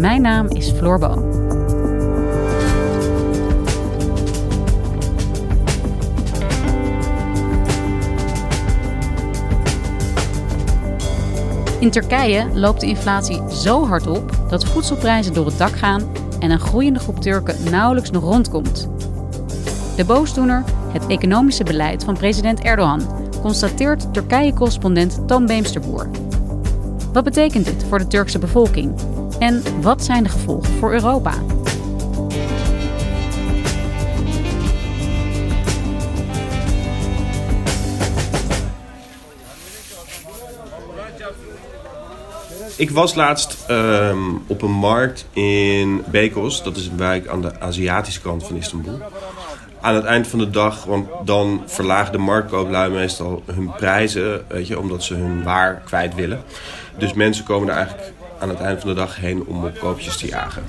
Mijn naam is Floor Boon. In Turkije loopt de inflatie zo hard op dat voedselprijzen door het dak gaan en een groeiende groep Turken nauwelijks nog rondkomt. De boosdoener, het economische beleid van president Erdogan, constateert Turkije-correspondent Tom Beemsterboer. Wat betekent dit voor de Turkse bevolking? En wat zijn de gevolgen voor Europa? Ik was laatst ehm, op een markt in Bekos. Dat is een wijk aan de Aziatische kant van Istanbul. Aan het eind van de dag, want dan verlagen de marktkooplui meestal hun prijzen, weet je, omdat ze hun waar kwijt willen. Dus mensen komen er eigenlijk aan het eind van de dag heen om op koopjes te jagen.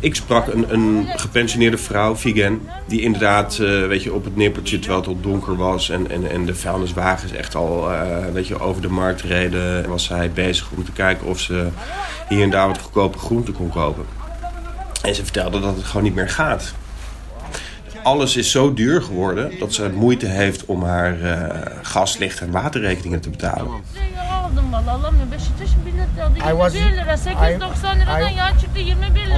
Ik sprak een, een gepensioneerde vrouw, Vigen, die inderdaad uh, weet je, op het nippertje, terwijl het al donker was en, en, en de vuilniswagens echt al uh, weet je, over de markt reden, was zij bezig om te kijken of ze hier en daar wat goedkope groenten kon kopen. En ze vertelde dat het gewoon niet meer gaat. Alles is zo duur geworden dat ze moeite heeft om haar uh, gas, licht en waterrekeningen te betalen. I was, I, I,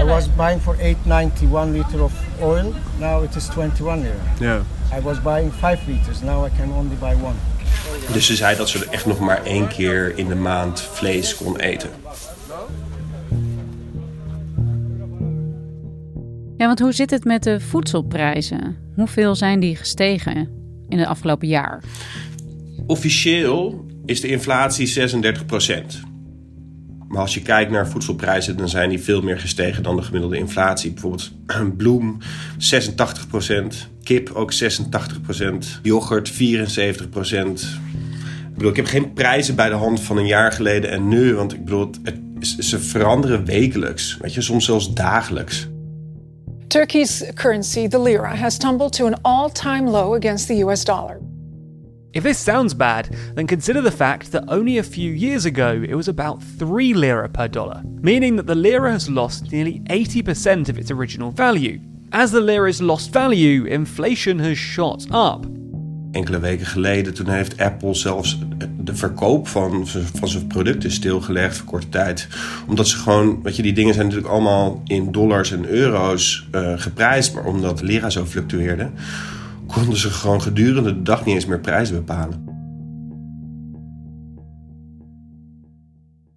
I was buying for 8.90 one liter of oil. Now it is 21 lira. Yeah. I was buying 5 liters. Now I can only buy one. Dus ze zei dat ze er echt nog maar één keer in de maand vlees kon eten. Ja, want hoe zit het met de voedselprijzen? Hoeveel zijn die gestegen in het afgelopen jaar? Officieel is de inflatie 36% Maar als je kijkt naar voedselprijzen, dan zijn die veel meer gestegen dan de gemiddelde inflatie. Bijvoorbeeld bloem 86% kip ook 86% yoghurt 74 Ik bedoel, ik heb geen prijzen bij de hand van een jaar geleden en nu, want ik bedoel, het, ze veranderen wekelijks, weet je, soms zelfs dagelijks. Turkey's currency, the lira, has tumbled to an all time low against the US dollar. If this sounds bad, then consider the fact that only a few years ago it was about 3 lira per dollar, meaning that the lira has lost nearly 80% of its original value. As the lira's lost value, inflation has shot up. Enkele weken geleden toen heeft Apple zelfs de verkoop van, van zijn producten stilgelegd voor korte tijd. Omdat ze gewoon, weet je, die dingen zijn natuurlijk allemaal in dollars en euro's uh, geprijsd. Maar omdat de lira zo fluctueerde, konden ze gewoon gedurende de dag niet eens meer prijzen bepalen.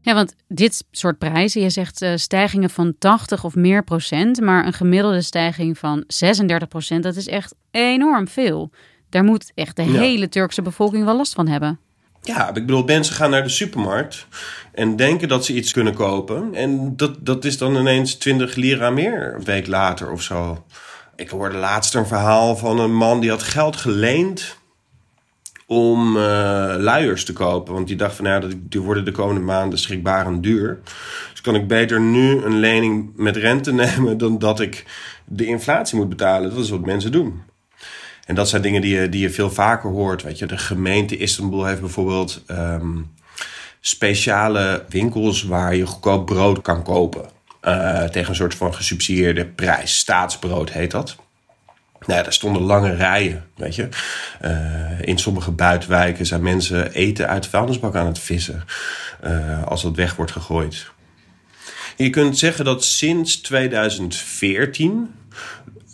Ja, want dit soort prijzen, je zegt uh, stijgingen van 80 of meer procent, maar een gemiddelde stijging van 36 procent, dat is echt enorm veel. Daar moet echt de hele Turkse bevolking wel last van hebben. Ja, ik bedoel, mensen gaan naar de supermarkt en denken dat ze iets kunnen kopen. En dat, dat is dan ineens 20 lira meer een week later of zo. Ik hoorde laatst een verhaal van een man die had geld geleend om uh, luiers te kopen. Want die dacht van, nou, die worden de komende maanden schrikbarend duur. Dus kan ik beter nu een lening met rente nemen dan dat ik de inflatie moet betalen. Dat is wat mensen doen. En dat zijn dingen die je, die je veel vaker hoort. Weet je, de gemeente Istanbul heeft bijvoorbeeld um, speciale winkels waar je goedkoop brood kan kopen. Uh, tegen een soort van gesubsidieerde prijs. Staatsbrood heet dat. Nou, daar stonden lange rijen, weet je. Uh, in sommige buitenwijken zijn mensen eten uit de vuilnisbak aan het vissen. Uh, als dat weg wordt gegooid. Je kunt zeggen dat sinds 2014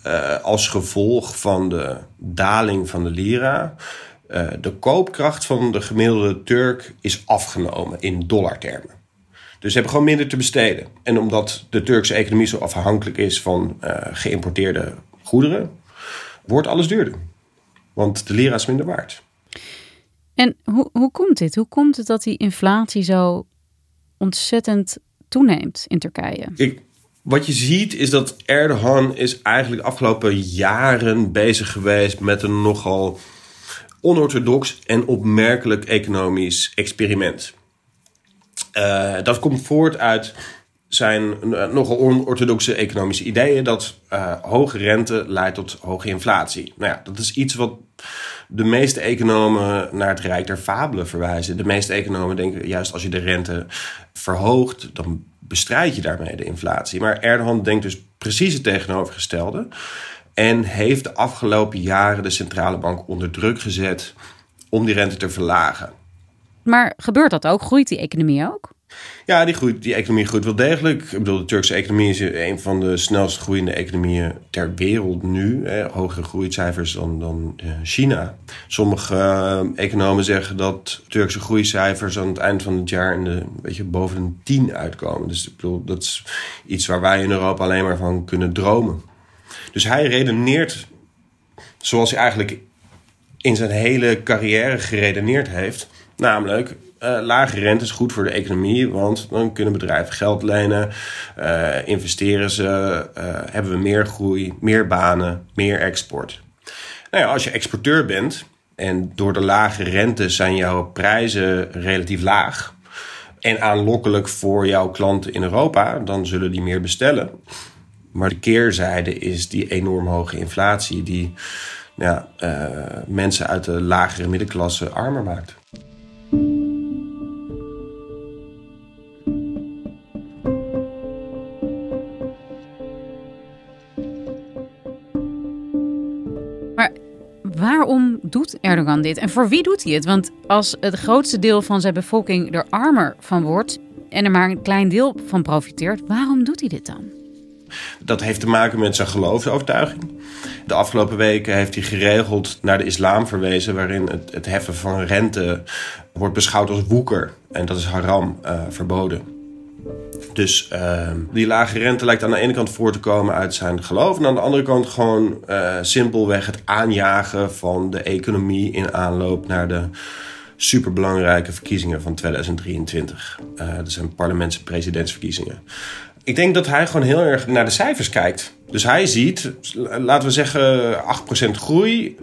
uh, als gevolg van de daling van de lira uh, de koopkracht van de gemiddelde Turk is afgenomen in dollartermen. Dus ze hebben gewoon minder te besteden. En omdat de Turkse economie zo afhankelijk is van uh, geïmporteerde goederen, wordt alles duurder. Want de lira is minder waard. En hoe, hoe komt dit? Hoe komt het dat die inflatie zo ontzettend toeneemt in Turkije. Ik, wat je ziet is dat Erdogan is eigenlijk de afgelopen jaren bezig geweest met een nogal onorthodox en opmerkelijk economisch experiment. Uh, dat komt voort uit zijn nogal onorthodoxe economische ideeën dat uh, hoge rente leidt tot hoge inflatie. Nou ja, dat is iets wat de meeste economen naar het Rijk der Fabelen verwijzen. De meeste economen denken juist als je de rente verhoogt, dan bestrijd je daarmee de inflatie. Maar Erdogan denkt dus precies het tegenovergestelde. En heeft de afgelopen jaren de centrale bank onder druk gezet om die rente te verlagen. Maar gebeurt dat ook? Groeit die economie ook? Ja, die, groeit, die economie groeit wel degelijk. Ik bedoel, de Turkse economie is een van de snelst groeiende economieën ter wereld nu. Hè, hogere groeicijfers dan, dan eh, China. Sommige uh, economen zeggen dat Turkse groeicijfers aan het eind van het jaar in de, weet je, boven een 10 uitkomen. Dus ik bedoel, dat is iets waar wij in Europa alleen maar van kunnen dromen. Dus hij redeneert zoals hij eigenlijk in zijn hele carrière geredeneerd heeft. Namelijk, uh, lage rente is goed voor de economie, want dan kunnen bedrijven geld lenen, uh, investeren ze, uh, hebben we meer groei, meer banen, meer export. Nou ja, als je exporteur bent en door de lage rente zijn jouw prijzen relatief laag en aanlokkelijk voor jouw klanten in Europa, dan zullen die meer bestellen. Maar de keerzijde is die enorm hoge inflatie die ja, mensen uit de lagere middenklasse armer maakt. Dit? En voor wie doet hij het? Want als het grootste deel van zijn bevolking er armer van wordt en er maar een klein deel van profiteert, waarom doet hij dit dan? Dat heeft te maken met zijn geloofsovertuiging. De afgelopen weken heeft hij geregeld naar de islam verwezen, waarin het, het heffen van rente wordt beschouwd als woeker. En dat is haram, uh, verboden. Dus uh, die lage rente lijkt aan de ene kant voor te komen uit zijn geloof. En aan de andere kant gewoon uh, simpelweg het aanjagen van de economie in aanloop naar de superbelangrijke verkiezingen van 2023. Uh, dat zijn parlements- en presidentsverkiezingen. Ik denk dat hij gewoon heel erg naar de cijfers kijkt. Dus hij ziet, laten we zeggen, 8% groei.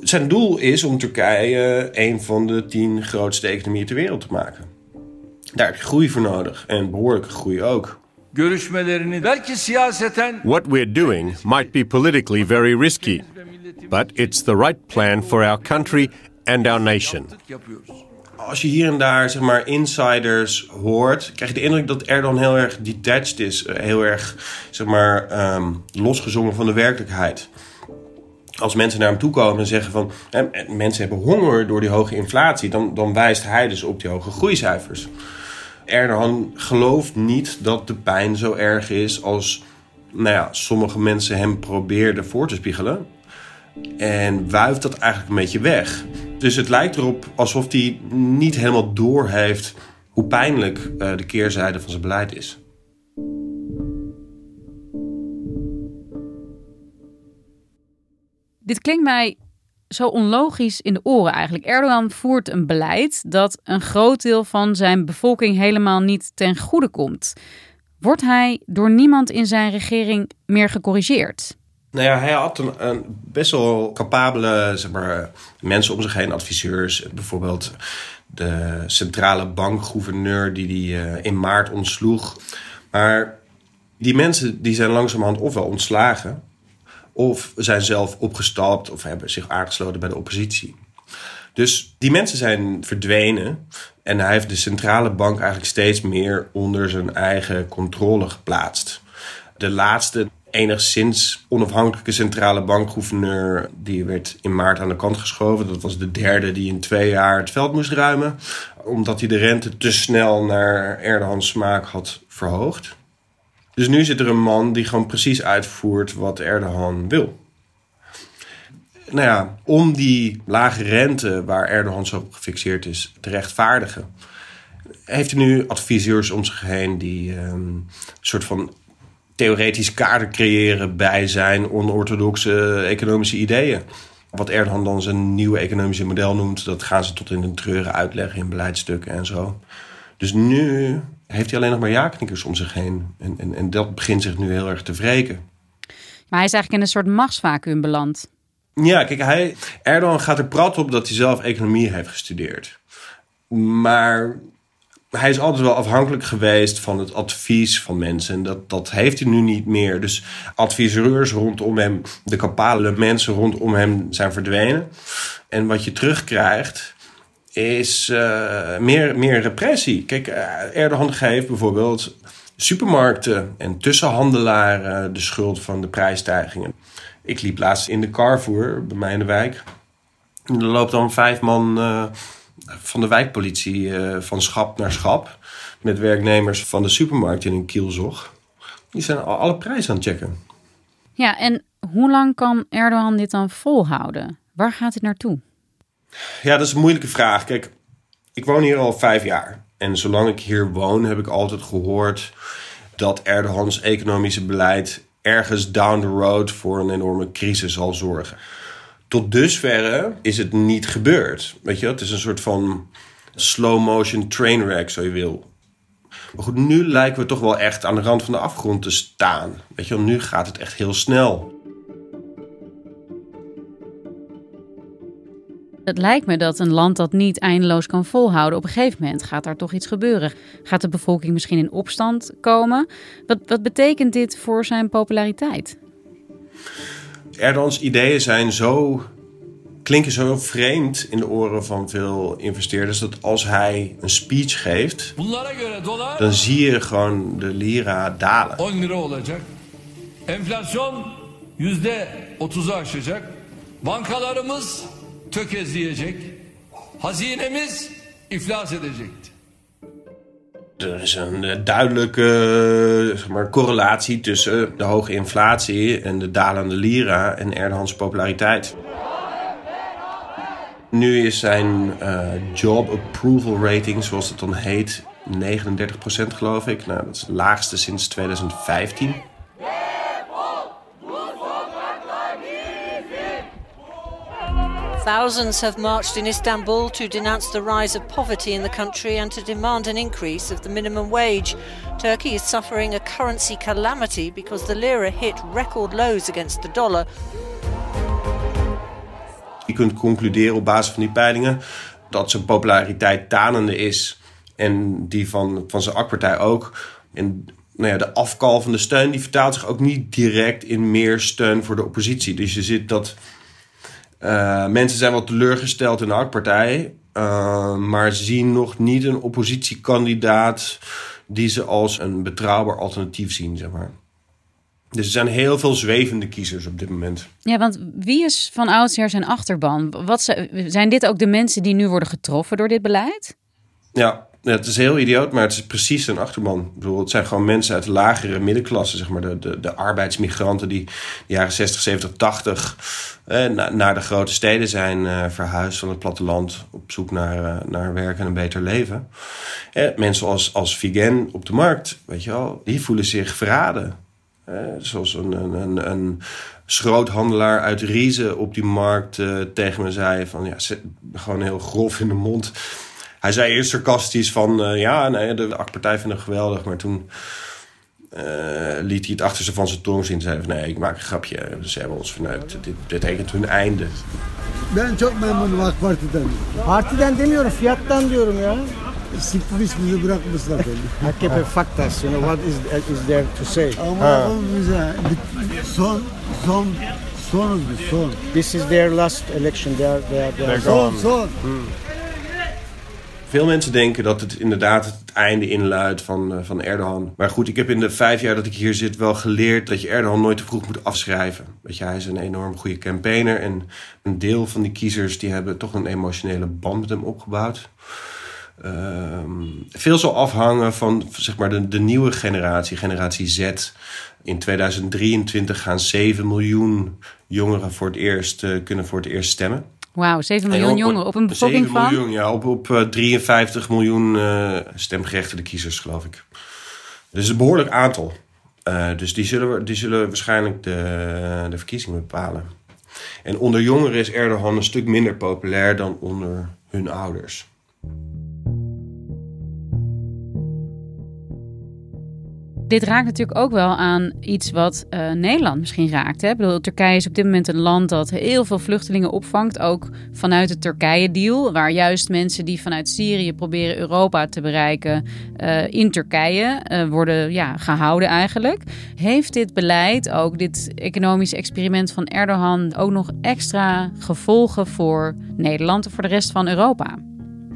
Zijn doel is om Turkije een van de tien grootste economieën ter wereld te maken. Daar heb je groei voor nodig en behoorlijke groei ook. What we're doing might be politically very risky, but it's the right plan for our country and our nation. Als je hier en daar zeg maar insiders hoort, krijg je de indruk dat Erdogan heel erg detached is, eh, heel erg zeg maar um, losgezongen van de werkelijkheid als mensen naar hem toe komen en zeggen van mensen hebben honger door die hoge inflatie, dan, dan wijst hij dus op die hoge groeicijfers. Erdogan gelooft niet dat de pijn zo erg is als nou ja, sommige mensen hem probeerden voor te spiegelen. En wuift dat eigenlijk een beetje weg. Dus het lijkt erop alsof hij niet helemaal door heeft hoe pijnlijk uh, de keerzijde van zijn beleid is. Dit klinkt mij zo onlogisch in de oren eigenlijk. Erdogan voert een beleid dat een groot deel van zijn bevolking helemaal niet ten goede komt. Wordt hij door niemand in zijn regering meer gecorrigeerd? Nou ja, hij had een, best wel capabele zeg maar, mensen om zich heen, adviseurs. Bijvoorbeeld de centrale bankgouverneur die hij uh, in maart ontsloeg. Maar die mensen die zijn langzamerhand ofwel ontslagen of zijn zelf opgestapt of hebben zich aangesloten bij de oppositie. Dus die mensen zijn verdwenen. En hij heeft de centrale bank eigenlijk steeds meer onder zijn eigen controle geplaatst. De laatste enigszins onafhankelijke centrale bankgouverneur... die werd in maart aan de kant geschoven. Dat was de derde die in twee jaar het veld moest ruimen. Omdat hij de rente te snel naar Erdogans smaak had verhoogd. Dus nu zit er een man die gewoon precies uitvoert wat Erdogan wil. Nou ja, om die lage rente waar Erdogan zo op gefixeerd is te rechtvaardigen, heeft hij nu adviseurs om zich heen die um, een soort van theoretisch kader creëren bij zijn onorthodoxe economische ideeën. Wat Erdogan dan zijn nieuwe economische model noemt, dat gaan ze tot in de treuren uitleggen in beleidstukken en zo. Dus nu heeft hij alleen nog maar ja-knikkers om zich heen. En, en, en dat begint zich nu heel erg te wreken. Maar hij is eigenlijk in een soort machtsvacuum beland. Ja, kijk, hij, Erdogan gaat er prat op dat hij zelf economie heeft gestudeerd. Maar hij is altijd wel afhankelijk geweest van het advies van mensen. En dat, dat heeft hij nu niet meer. Dus adviseurs rondom hem, de kapale mensen rondom hem zijn verdwenen. En wat je terugkrijgt is uh, meer, meer repressie. Kijk, uh, Erdogan geeft bijvoorbeeld supermarkten en tussenhandelaren de schuld van de prijsstijgingen. Ik liep laatst in de Carrefour bij mij in de wijk. En er loopt dan vijf man uh, van de wijkpolitie van schap naar schap. Met werknemers van de supermarkt in een kielzog. Die zijn alle prijzen aan het checken. Ja, en hoe lang kan Erdogan dit dan volhouden? Waar gaat het naartoe? Ja, dat is een moeilijke vraag. Kijk, ik woon hier al vijf jaar. En zolang ik hier woon, heb ik altijd gehoord dat Erdogans economische beleid ergens down the road voor een enorme crisis zal zorgen. Tot dusverre is het niet gebeurd. Weet je, het is een soort van slow motion trainwreck, zo je wil. Maar goed, nu lijken we toch wel echt aan de rand van de afgrond te staan. Weet je, nu gaat het echt heel snel. Het lijkt me dat een land dat niet eindeloos kan volhouden, op een gegeven moment gaat daar toch iets gebeuren. Gaat de bevolking misschien in opstand komen? Wat, wat betekent dit voor zijn populariteit? Erdogans ideeën zijn zo, klinken zo vreemd in de oren van veel investeerders dat als hij een speech geeft, dan zie je gewoon de lira dalen. 10 lira olacak. Enflasyon %30'ı aşacak. Bankalarımız tökezleyecek. Hazinemiz iflas edecekti. Er is een eh, duidelijke zeg maar, correlatie tussen de hoge inflatie en de dalende lira en Erdogans populariteit. Nu is zijn job approval rating, zoals het dan heet, 39% geloof ik. Nou, dat is het laagste sinds 2015. Thousands have marched in Istanbul to denounce the rise of poverty in the country and to demand an increase of the minimum wage. Turkey is suffering a currency calamity because the lira hit record lows against the dollar. Je kunt concluderen op basis van die peilingen dat zijn populariteit dalende is en die van, van zijn AK-partij ook. En nou ja, de afkalvende steun die vertaalt zich ook niet direct in meer steun voor de oppositie. Dus je ziet dat uh, mensen zijn wel teleurgesteld in de AK-partij, uh, maar zien nog niet een oppositiekandidaat die ze als een betrouwbaar alternatief zien, zeg maar. Dus er zijn heel veel zwevende kiezers op dit moment. Ja, want wie is van oudsher zijn achterban? Wat zijn dit ook de mensen die nu worden getroffen door dit beleid? Ja, het is heel idioot, maar het is precies een achterban. Ik het zijn gewoon mensen uit de lagere middenklasse, zeg maar. De, de, de arbeidsmigranten die de jaren 60, 70, 80 eh, naar de grote steden zijn eh, verhuisd van het platteland op zoek naar, uh, naar werk en een beter leven. Eh, mensen als, als Vigen op de markt, weet je wel, die voelen zich verraden. Eh, zoals een, een, een, een schroothandelaar uit Riese op die markt eh, tegen me zei: van ja, gewoon heel grof in de mond hij zei eerst sarcastisch van... Uh, ja, nee, de AK-partij vind ik geweldig. Maar toen uh, liet hij het achterste van zijn tong zien. Zei van, nee, ik maak een grapje. Ze hebben ons verneukt. Dit betekent hun einde. Ben çok memnunum AK Parti'den. Partiden demiyorum, fiyattan diyorum ya. Siktir bizi bırakmışlar beni. AKP faktas, you know, what is, is there to say? Ama bize son, son, son, son. This is their last election. They are, they are, they are son, son. Hmm. Veel mensen denken dat het inderdaad het einde inluidt van, uh, van Erdogan. Maar goed, ik heb in de vijf jaar dat ik hier zit wel geleerd dat je Erdogan nooit te vroeg moet afschrijven. Weet je, hij is een enorm goede campaigner. En een deel van die kiezers die hebben toch een emotionele band met hem opgebouwd. Uh, veel zal afhangen van zeg maar, de, de nieuwe generatie, generatie Z. In 2023 gaan 7 miljoen jongeren voor het eerst, uh, kunnen voor het eerst stemmen. Wauw, 7 miljoen op, jongeren op een bevolking 7 van? miljoen, ja, op, op uh, 53 miljoen uh, stemgerechtigde kiezers, geloof ik. Dus een behoorlijk aantal. Uh, dus die zullen, die zullen waarschijnlijk de, de verkiezingen bepalen. En onder jongeren is Erdogan een stuk minder populair dan onder hun ouders. Dit raakt natuurlijk ook wel aan iets wat uh, Nederland misschien raakt. Hè? Ik bedoel, Turkije is op dit moment een land dat heel veel vluchtelingen opvangt. Ook vanuit de Turkije-deal. Waar juist mensen die vanuit Syrië proberen Europa te bereiken. Uh, in Turkije uh, worden ja, gehouden eigenlijk. Heeft dit beleid, ook dit economische experiment van Erdogan. ook nog extra gevolgen voor Nederland en voor de rest van Europa?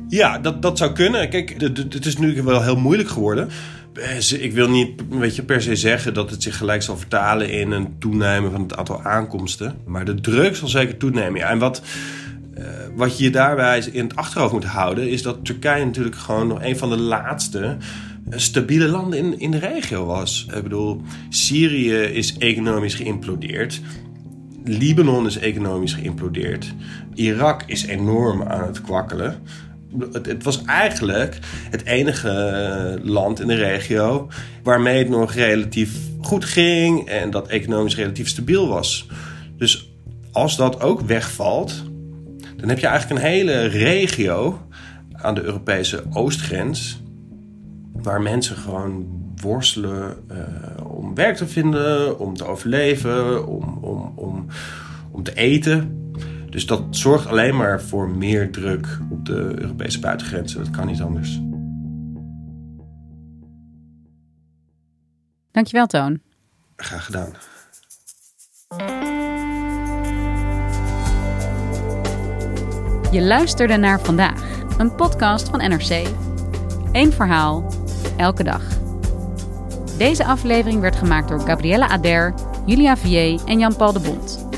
Ja, dat, dat zou kunnen. Kijk, het is nu wel heel moeilijk geworden. Eh, ik wil niet weet je, per se zeggen dat het zich gelijk zal vertalen in een toenemen van het aantal aankomsten. Maar de druk zal zeker toenemen. En wat, uh, wat je daarbij in het achterhoofd moet houden, is dat Turkije natuurlijk gewoon nog een van de laatste eh, stabiele landen in, in de regio was. Ik bedoel, Syrië is economisch geïmplodeerd. Libanon is economisch geïmplodeerd. Irak is enorm aan het kwakkelen het, was eigenlijk het enige land in de regio waarmee het nog relatief goed ging en dat economisch relatief stabiel was. Dus als dat ook wegvalt, dan heb je eigenlijk een hele regio aan de Europese oostgrens waar mensen gewoon worstelen uh, om werk te vinden, om te overleven, om, om, om, om te eten. Dus dat zorgt alleen maar voor meer druk op de Europese buitengrenzen. Dat kan niet anders. Dankjewel, Toon. Graag gedaan. Je luisterde naar vandaag, een podcast van NRC. Eén verhaal, elke dag. Deze aflevering werd gemaakt door Gabriella Ader, Julia Vier en Jan-Paul de Bond.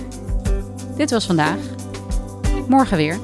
Dit was vandaag. Morgen weer.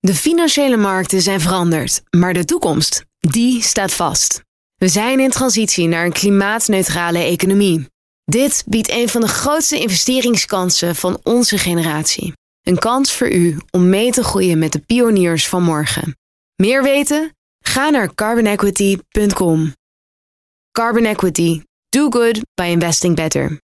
De financiële markten zijn veranderd, maar de toekomst, die staat vast. We zijn in transitie naar een klimaatneutrale economie. Dit biedt een van de grootste investeringskansen van onze generatie. Een kans voor u om mee te groeien met de pioniers van morgen. Meer weten? Ga naar carbonequity.com. Carbon Equity. Do good by investing better.